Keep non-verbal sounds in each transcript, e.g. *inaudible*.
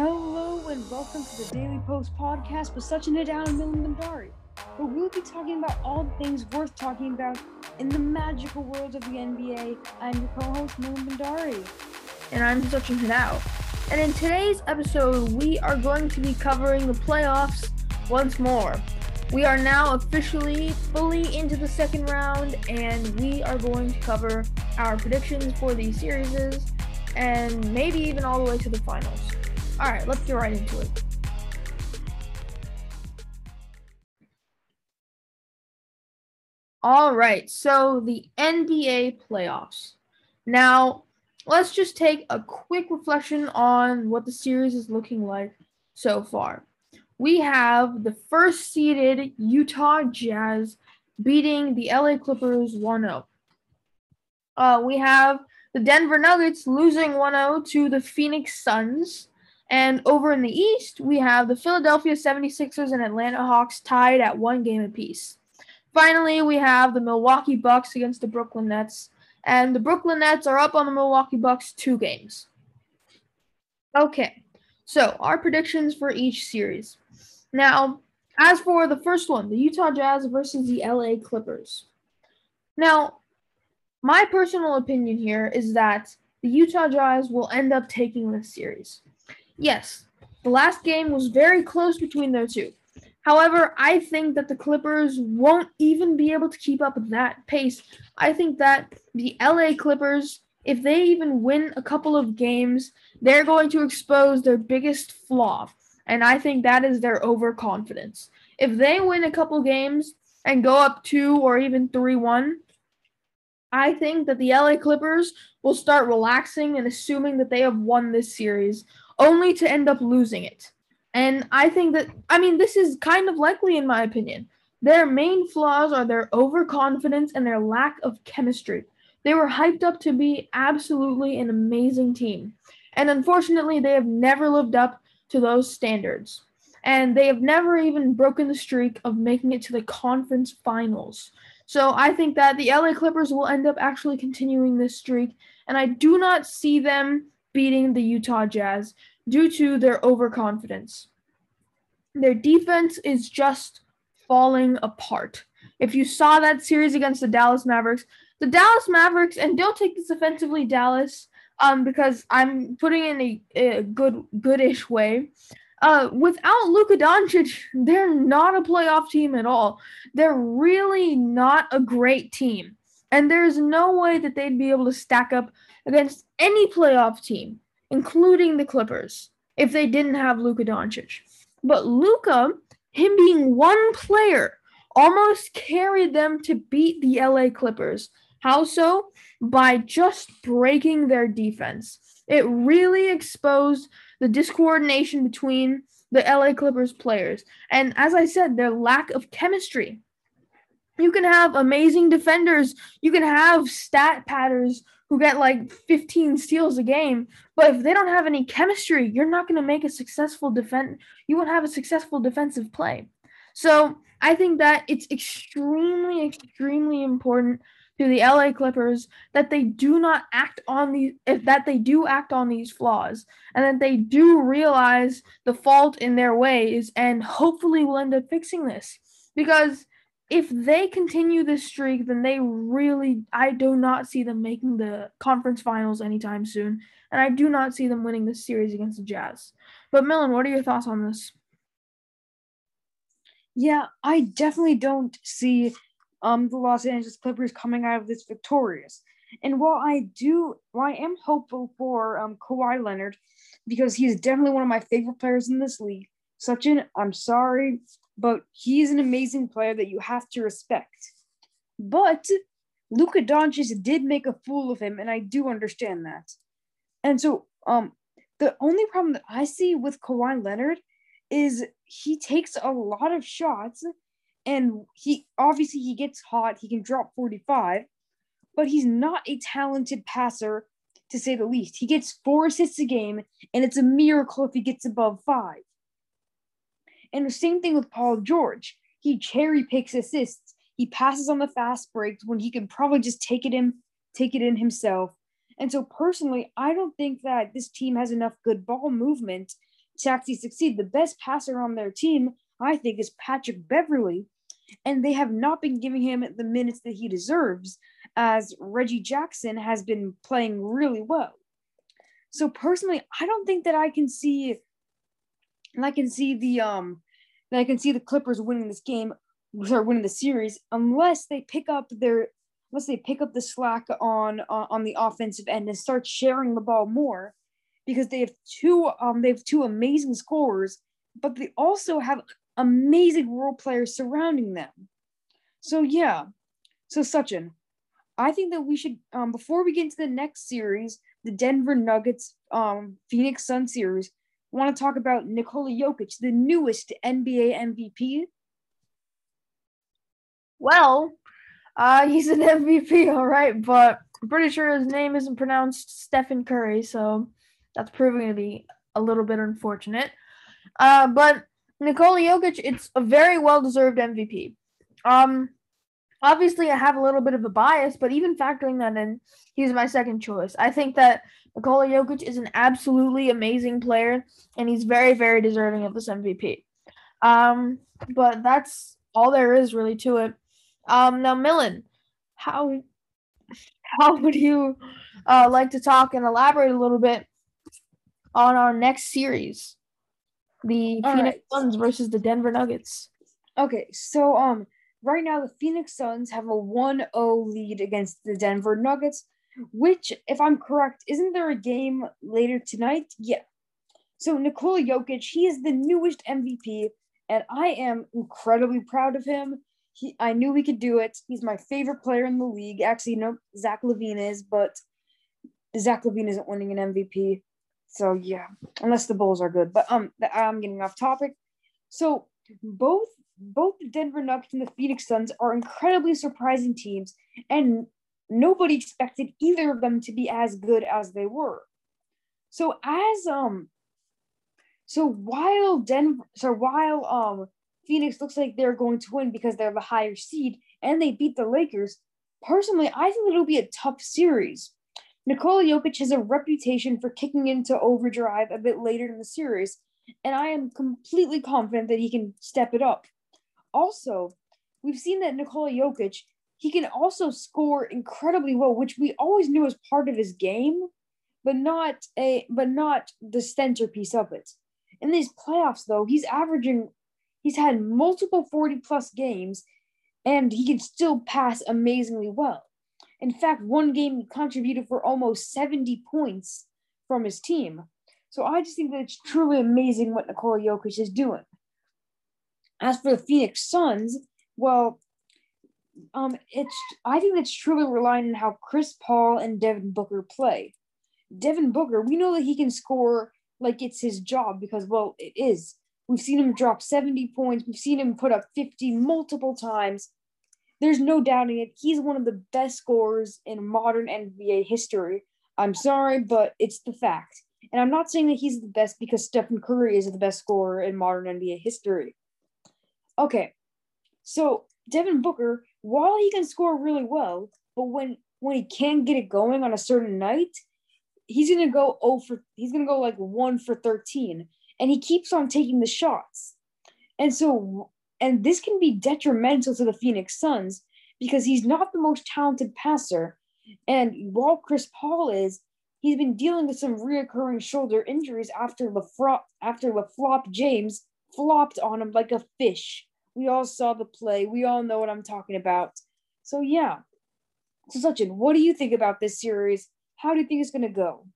Hello and welcome to the Daily Post podcast with Sachin Nadal and Milan Bandari, where we'll be talking about all the things worth talking about in the magical world of the NBA. I'm your co-host Milan Bandari. And I'm Sachin Nadal. And in today's episode, we are going to be covering the playoffs once more. We are now officially fully into the second round, and we are going to cover our predictions for these series and maybe even all the way to the finals. All right, let's get right into it. All right, so the NBA playoffs. Now, let's just take a quick reflection on what the series is looking like so far. We have the first seeded Utah Jazz beating the LA Clippers 1 0. Uh, we have the Denver Nuggets losing 1 0 to the Phoenix Suns. And over in the East, we have the Philadelphia 76ers and Atlanta Hawks tied at one game apiece. Finally, we have the Milwaukee Bucks against the Brooklyn Nets, and the Brooklyn Nets are up on the Milwaukee Bucks two games. Okay, so our predictions for each series. Now, as for the first one, the Utah Jazz versus the LA Clippers. Now, my personal opinion here is that the Utah Jazz will end up taking this series. Yes, the last game was very close between those two. However, I think that the Clippers won't even be able to keep up that pace. I think that the LA Clippers, if they even win a couple of games, they're going to expose their biggest flaw. And I think that is their overconfidence. If they win a couple games and go up 2 or even 3 1, I think that the LA Clippers will start relaxing and assuming that they have won this series only to end up losing it. And I think that, I mean, this is kind of likely in my opinion. Their main flaws are their overconfidence and their lack of chemistry. They were hyped up to be absolutely an amazing team. And unfortunately, they have never lived up to those standards. And they have never even broken the streak of making it to the conference finals. So I think that the LA Clippers will end up actually continuing this streak. And I do not see them beating the Utah Jazz due to their overconfidence. Their defense is just falling apart. If you saw that series against the Dallas Mavericks, the Dallas Mavericks, and don't take this offensively, Dallas, um, because I'm putting in a, a good, goodish way. Uh, without Luka Doncic, they're not a playoff team at all. They're really not a great team, and there's no way that they'd be able to stack up against any playoff team, including the Clippers, if they didn't have Luka Doncic. But Luka, him being one player, almost carried them to beat the LA Clippers. How so? By just breaking their defense. It really exposed the discoordination between the LA Clippers players. And as I said, their lack of chemistry. You can have amazing defenders, you can have stat patters who get like 15 steals a game, but if they don't have any chemistry, you're not going to make a successful defense. You won't have a successful defensive play. So I think that it's extremely, extremely important to the LA Clippers that they do not act on these if that they do act on these flaws and that they do realize the fault in their ways and hopefully will end up fixing this because if they continue this streak, then they really, I do not see them making the conference finals anytime soon. And I do not see them winning this series against the Jazz. But, Milan, what are your thoughts on this? Yeah, I definitely don't see um, the Los Angeles Clippers coming out of this victorious. And while I do, while I am hopeful for um, Kawhi Leonard, because he is definitely one of my favorite players in this league, Sachin, I'm sorry, but he's an amazing player that you have to respect. But Luka Doncic did make a fool of him, and I do understand that. And so, um, the only problem that I see with Kawhi Leonard is he takes a lot of shots, and he obviously he gets hot. He can drop forty five, but he's not a talented passer to say the least. He gets four assists a game, and it's a miracle if he gets above five. And the same thing with Paul George. He cherry picks assists. He passes on the fast breaks when he can probably just take it in, take it in himself. And so personally, I don't think that this team has enough good ball movement to actually succeed. The best passer on their team, I think, is Patrick Beverley. and they have not been giving him the minutes that he deserves, as Reggie Jackson has been playing really well. So personally, I don't think that I can see, I can see the um, that I can see the Clippers winning this game or winning the series unless they pick up their unless they pick up the slack on uh, on the offensive end and start sharing the ball more because they have two um they have two amazing scorers but they also have amazing role players surrounding them. So yeah. So Sachin I think that we should um before we get into the next series the Denver Nuggets um Phoenix Sun series want to talk about Nikola Jokic the newest NBA MVP well uh, he's an MVP, *laughs* all right, but I'm pretty sure his name isn't pronounced Stephen Curry, so that's proving to be a little bit unfortunate. Uh, but Nikola Jokic, it's a very well deserved MVP. Um, obviously, I have a little bit of a bias, but even factoring that in, he's my second choice. I think that Nikola Jokic is an absolutely amazing player, and he's very, very deserving of this MVP. Um, but that's all there is really to it. Um, now, Milan, how how would you uh, like to talk and elaborate a little bit on our next series, the All Phoenix right. Suns versus the Denver Nuggets? Okay, so um, right now the Phoenix Suns have a 1-0 lead against the Denver Nuggets, which, if I'm correct, isn't there a game later tonight? Yeah. So Nikola Jokic, he is the newest MVP, and I am incredibly proud of him he, I knew we could do it. He's my favorite player in the league. Actually, no, Zach LaVine is, but Zach LaVine isn't winning an MVP. So yeah, unless the Bulls are good. But um, I'm getting off topic. So both both the Denver Nuggets and the Phoenix Suns are incredibly surprising teams, and nobody expected either of them to be as good as they were. So as um, so while Denver, so while um Phoenix looks like they're going to win because they're the higher seed and they beat the Lakers. Personally, I think it'll be a tough series. Nikola Jokic has a reputation for kicking into overdrive a bit later in the series, and I am completely confident that he can step it up. Also, we've seen that Nikola Jokic, he can also score incredibly well, which we always knew was part of his game, but not a but not the centerpiece of it. In these playoffs, though, he's averaging He's had multiple 40 plus games and he can still pass amazingly well. In fact, one game he contributed for almost 70 points from his team. So I just think that it's truly amazing what Nikola Jokic is doing. As for the Phoenix Suns, well, um, it's I think that's truly relying on how Chris Paul and Devin Booker play. Devin Booker, we know that he can score like it's his job because, well, it is. We've seen him drop 70 points. We've seen him put up 50 multiple times. There's no doubting it. He's one of the best scorers in modern NBA history. I'm sorry, but it's the fact. And I'm not saying that he's the best because Stephen Curry is the best scorer in modern NBA history. Okay, so Devin Booker, while he can score really well, but when when he can't get it going on a certain night, he's gonna go oh for he's gonna go like one for 13 and he keeps on taking the shots. And so, and this can be detrimental to the Phoenix Suns because he's not the most talented passer. And while Chris Paul is, he's been dealing with some reoccurring shoulder injuries after LaFlop, after LaFlop James flopped on him like a fish. We all saw the play. We all know what I'm talking about. So yeah. So Sachin, what do you think about this series? How do you think it's gonna go?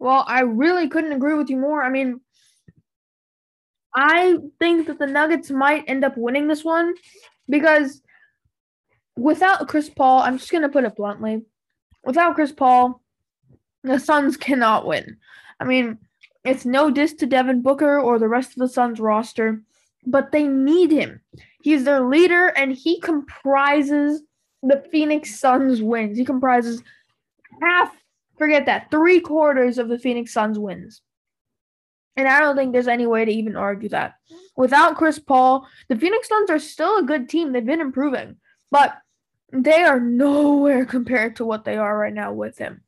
Well, I really couldn't agree with you more. I mean, I think that the Nuggets might end up winning this one because without Chris Paul, I'm just going to put it bluntly, without Chris Paul, the Suns cannot win. I mean, it's no diss to Devin Booker or the rest of the Suns roster, but they need him. He's their leader and he comprises the Phoenix Suns wins. He comprises half Forget that. Three quarters of the Phoenix Suns wins. And I don't think there's any way to even argue that. Without Chris Paul, the Phoenix Suns are still a good team. They've been improving, but they are nowhere *laughs* compared to what they are right now with him.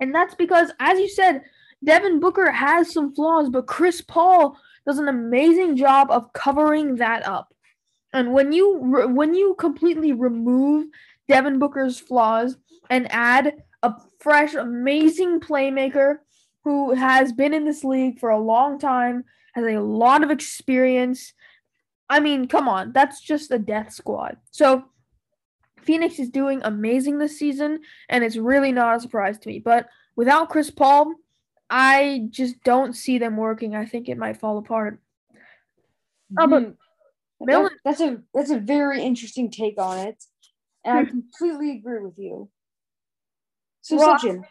And that's because, as you said, Devin Booker has some flaws, but Chris Paul does an amazing job of covering that up. And when you when you completely remove Devin Booker's flaws and add a fresh, amazing playmaker who has been in this league for a long time, has a lot of experience. I mean, come on, that's just a death squad. So Phoenix is doing amazing this season, and it's really not a surprise to me. But without Chris Paul, I just don't see them working. I think it might fall apart. Oh, but that, that's a that's a very interesting take on it, and I hmm. completely agree with you. So, well, Sachin,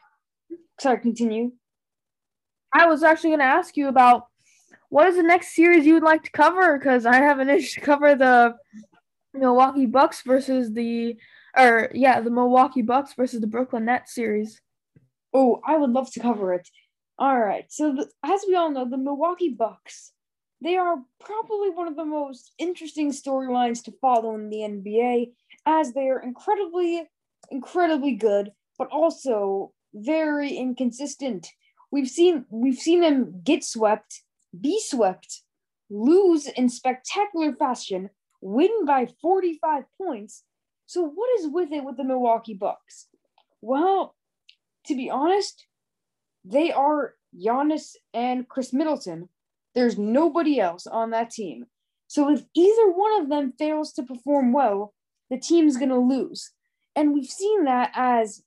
sorry, continue. I was actually going to ask you about what is the next series you would like to cover because I have an *laughs* issue to cover the Milwaukee Bucks versus the or yeah, the Milwaukee Bucks versus the Brooklyn Nets series. Oh, I would love to cover it. All right. So the, as we all know, the Milwaukee Bucks, they are probably one of the most interesting storylines to follow in the NBA as they are incredibly incredibly good, but also very inconsistent. We've seen we've seen them get swept, be swept, lose in spectacular fashion, win by 45 points. So what is with it with the Milwaukee Bucks? Well, to be honest, they are Giannis and Khris Middleton. There's nobody else on that team. So if either one of them fails to perform well, the team's going to lose. And we've seen that as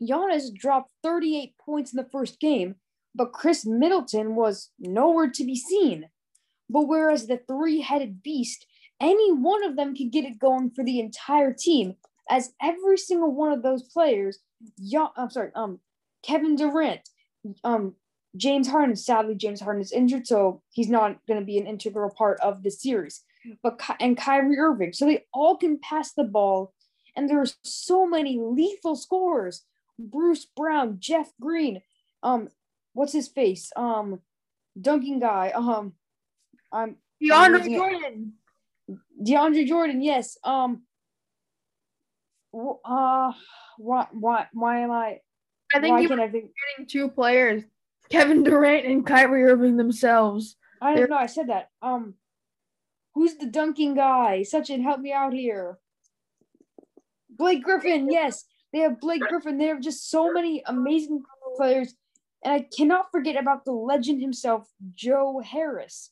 Giannis dropped 38 points in the first game, but Khris Middleton was nowhere to be seen. But whereas the three headed beast any one of them could get it going for the entire team, as every single one of those players, yeah, I'm sorry, um, Kevin Durant, um, James Harden. Sadly, James Harden is injured, so he's not going to be an integral part of the series. But and Kyrie Irving, so they all can pass the ball, and there are so many lethal scorers. Bruce Brown, Jeff Green, um, what's his face? Um, dunking guy. Um, I'm DeAndre Jordan. DeAndre Jordan, yes. Um. Uh, why, why, why am I? I think you're getting two players, Kevin Durant and Kyrie Irving themselves. I don't know. I said that. Um, who's the dunking guy? Sachin, help me out here. Blake Griffin, yes, they have Blake Griffin. They have just so many amazing players, and I cannot forget about the legend himself, Joe Harris.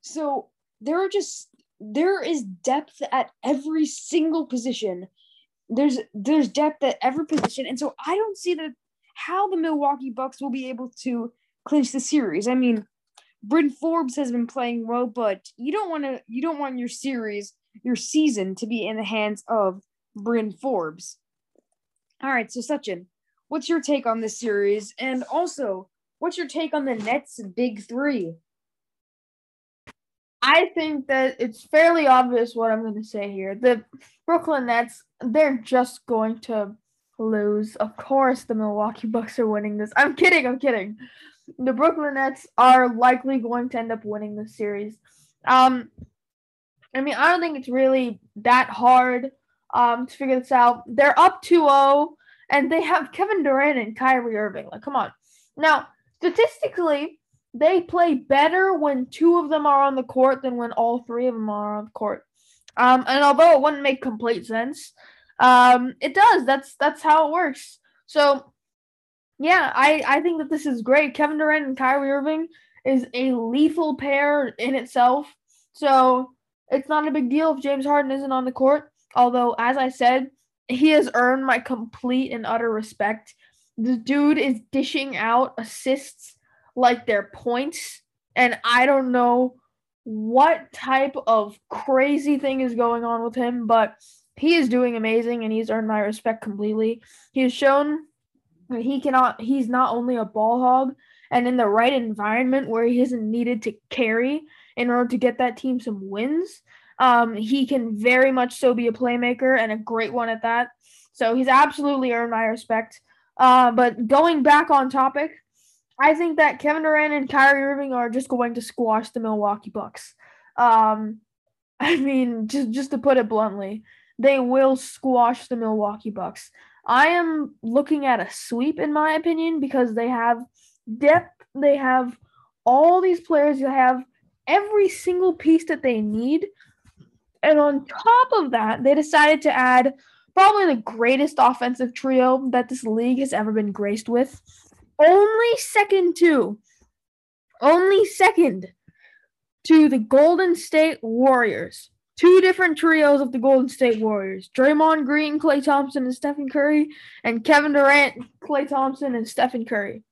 So there are just there is depth at every single position. There's there's depth at every position, and so I don't see that how the Milwaukee Bucks will be able to clinch the series. I mean, Bryn Forbes has been playing well, but you don't want to you don't want your series, your season to be in the hands of Bryn Forbes. All right, so Sachin, what's your take on this series? And also, what's your take on the Nets' big three? I think that it's fairly obvious what I'm going to say here. The Brooklyn Nets, they're just going to lose. Of course, the Milwaukee Bucks are winning this. I'm kidding. I'm kidding. The Brooklyn Nets are likely going to end up winning this series. Um, I mean, I don't think it's really that hard um, to figure this out. They're up 2 0, and they have Kevin Durant and Kyrie Irving. Like, come on. Now, statistically, they play better when two of them are on the court than when all three of them are on the court. Um, and although it wouldn't make complete sense, um, it does. That's that's how it works. So, yeah, I I think that this is great. Kevin Durant and Kyrie Irving is a lethal pair in itself. So it's not a big deal if James Harden isn't on the court. Although, as I said, he has earned my complete and utter respect. The dude is dishing out assists like their points. And I don't know what type of crazy thing is going on with him, but he is doing amazing and he's earned my respect completely. He has shown that he cannot he's not only a ball hog and in the right environment where he isn't needed to carry in order to get that team some wins. Um, he can very much so be a playmaker and a great one at that. So he's absolutely earned my respect. Uh, but going back on topic, I think that Kevin Durant and Kyrie Irving are just going to squash the Milwaukee Bucks. Um, *laughs* I mean, just just to put it bluntly, they will squash the Milwaukee Bucks. I am looking at a sweep in my opinion because they have depth. They have all these players. They have every single piece that they need. And on top of that, they decided to add probably the greatest offensive trio that this league has ever been graced with. Only second to, only second to the Golden State Warriors. Two different trios of the Golden State Warriors Draymond Green, Klay Thompson, and Stephen Curry, and Kevin Durant, Klay Thompson, and Stephen Curry.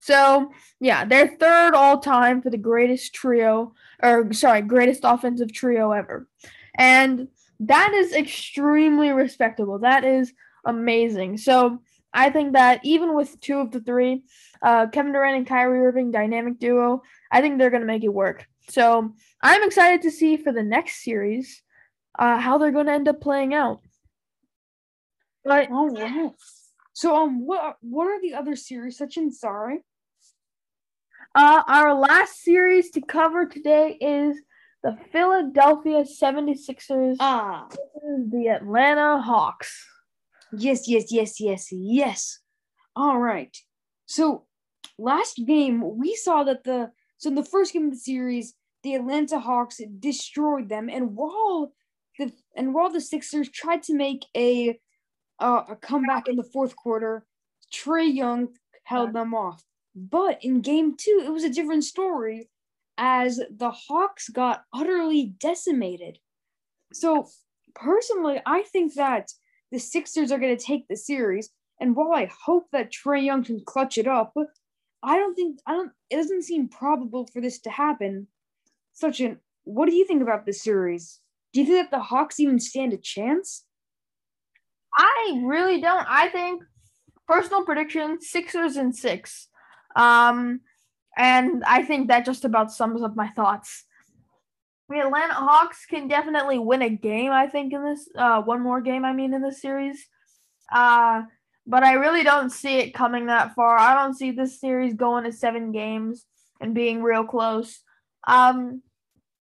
So, yeah, they're third all time for the greatest trio, or sorry, greatest offensive trio ever. And that is extremely respectable. That is amazing. So, I think that even with two of the three, uh, Kevin Durant and Kyrie Irving dynamic duo, I think they're going to make it work. So I'm excited to see for the next series uh, how they're going to end up playing out. But oh wow. So um, what what are the other series? Such Sachin, sorry. Uh, our last series to cover today is the Philadelphia 76ers ah. the Atlanta Hawks. Yes, yes, yes, yes, yes. All right. So last game we saw that the so in the first game of the series, the Atlanta Hawks destroyed them, and while the and while the Sixers tried to make a uh, a comeback in the fourth quarter, Trae Young held them off. But in game two, it was a different story as the Hawks got utterly decimated. So personally, I think that the Sixers are going to take the series. And while I hope that Trae Young can clutch it up, I don't think I don't. It doesn't seem probable for this to happen. Sachin, what do you think about this series? Do you think that the Hawks even stand a chance? I really don't. I think personal prediction: Sixers and six. Um, and I think that just about sums up my thoughts. The Atlanta Hawks can definitely win a game. I think in this, uh, one more game. I mean, in this series. Uh, but I really don't see it coming that far. I don't see this series going to seven games and being real close. Um,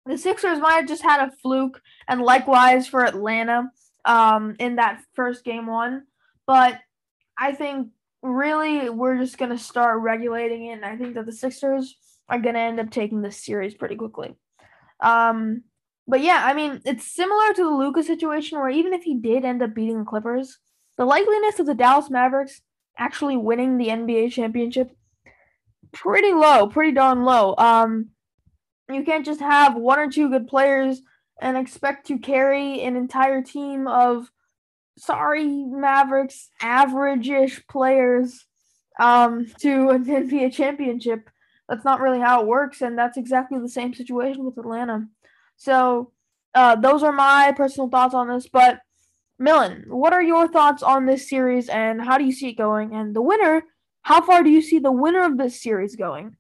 the Sixers might have just had a fluke, and likewise for Atlanta um, in that first game one. But I think really we're just going to start regulating it, and I think that the Sixers are going to end up taking this series pretty quickly. Um, but yeah, I mean, it's similar to the Luka situation where even if he did end up beating the Clippers, the likeliness of the Dallas Mavericks actually winning the NBA championship pretty low, pretty darn low. Um, you can't just have one or two good players and expect to carry an entire team of sorry Mavericks average-ish players um, to an NBA championship. That's not really how it works, and that's exactly the same situation with Atlanta. So uh, those are my personal thoughts on this, but Milan, what are your thoughts on this series and how do you see it going? And the winner, how far do you see the winner of this series going?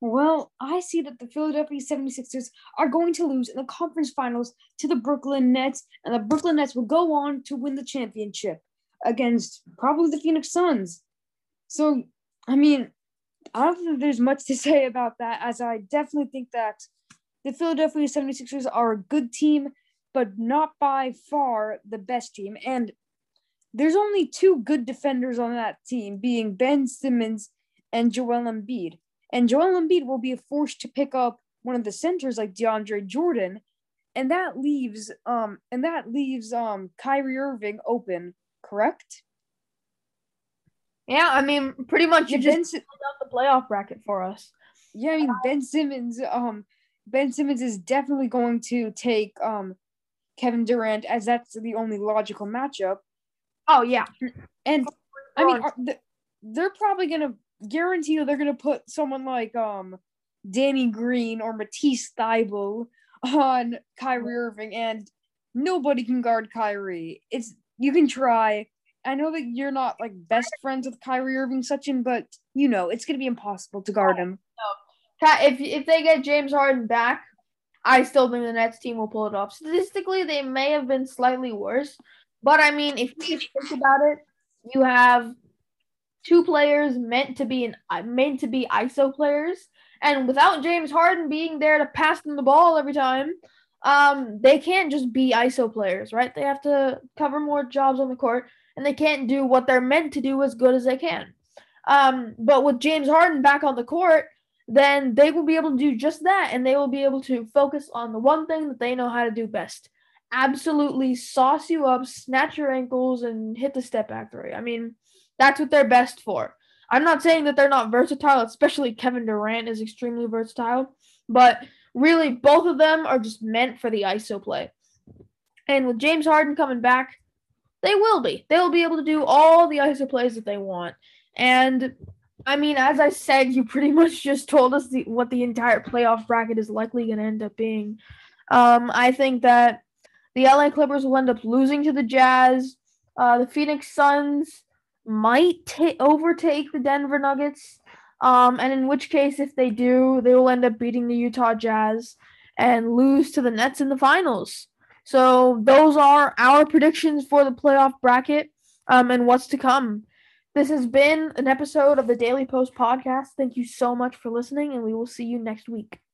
Well, I see that the Philadelphia 76ers are going to lose in the conference finals to the Brooklyn Nets, and the Brooklyn Nets will go on to win the championship against probably the Phoenix Suns. So, I mean, I don't think there's much to *laughs* say about that, as I definitely think that the Philadelphia 76ers are a good team but not by far the best team. And there's only two good defenders on that team, being Ben Simmons and Joel Embiid. And Joel Embiid will be forced to pick up one of the centers like DeAndre Jordan, and that leaves um and that leaves um Kyrie Irving open, correct? Yeah, I mean, pretty much you yeah, just ben, out the playoff bracket for us. Yeah, I mean Ben Simmons um Ben Simmons is definitely going to take um Kevin Durant, as that's the only logical matchup. Oh yeah, and I mean, are, they're probably gonna guarantee you they're gonna put someone like um Danny Green or Matisse Thybulle on Kyrie Irving, and nobody can guard Kyrie. It's you can try. I know that you're not like best friends with Kyrie Irving, Sachin, but you know it's gonna be impossible to guard him. If if they get James Harden back, I still think the Nets team will pull it off. Statistically, they may have been slightly worse, but I mean, if you think about it, you have two players meant to be an uh, meant to be ISO players, and without James Harden being there to pass them the ball every time, um, they can't just be ISO players, right? They have to cover more jobs on the court, and they can't do what they're meant to do as good as they can. Um, but with James Harden back on the court, then they will be able to do just that, and they will be able to focus on the one thing that they know how to do best: absolutely sauce you up, snatch your ankles, and hit the step back three. I mean, that's what they're best for. I'm not saying that they're not versatile, especially Kevin Durant is extremely versatile, but really both of them are just meant for the ISO play. And with James Harden coming back, they will be. They will be able to do all the ISO plays that they want. And I mean, as I said, you pretty *laughs* much just told us the, what the entire playoff bracket is likely going to end up being. Um, I think that the LA Clippers will end up losing to the Jazz. Uh, the Phoenix Suns might overtake the Denver Nuggets. Um, and in which case, if they do, they will end up beating the Utah Jazz and lose to the Nets in the finals. So those are our predictions for the playoff bracket um, and what's to come. This has been an episode of the Daily Post podcast. Thank you so much for listening, and we will see you next week.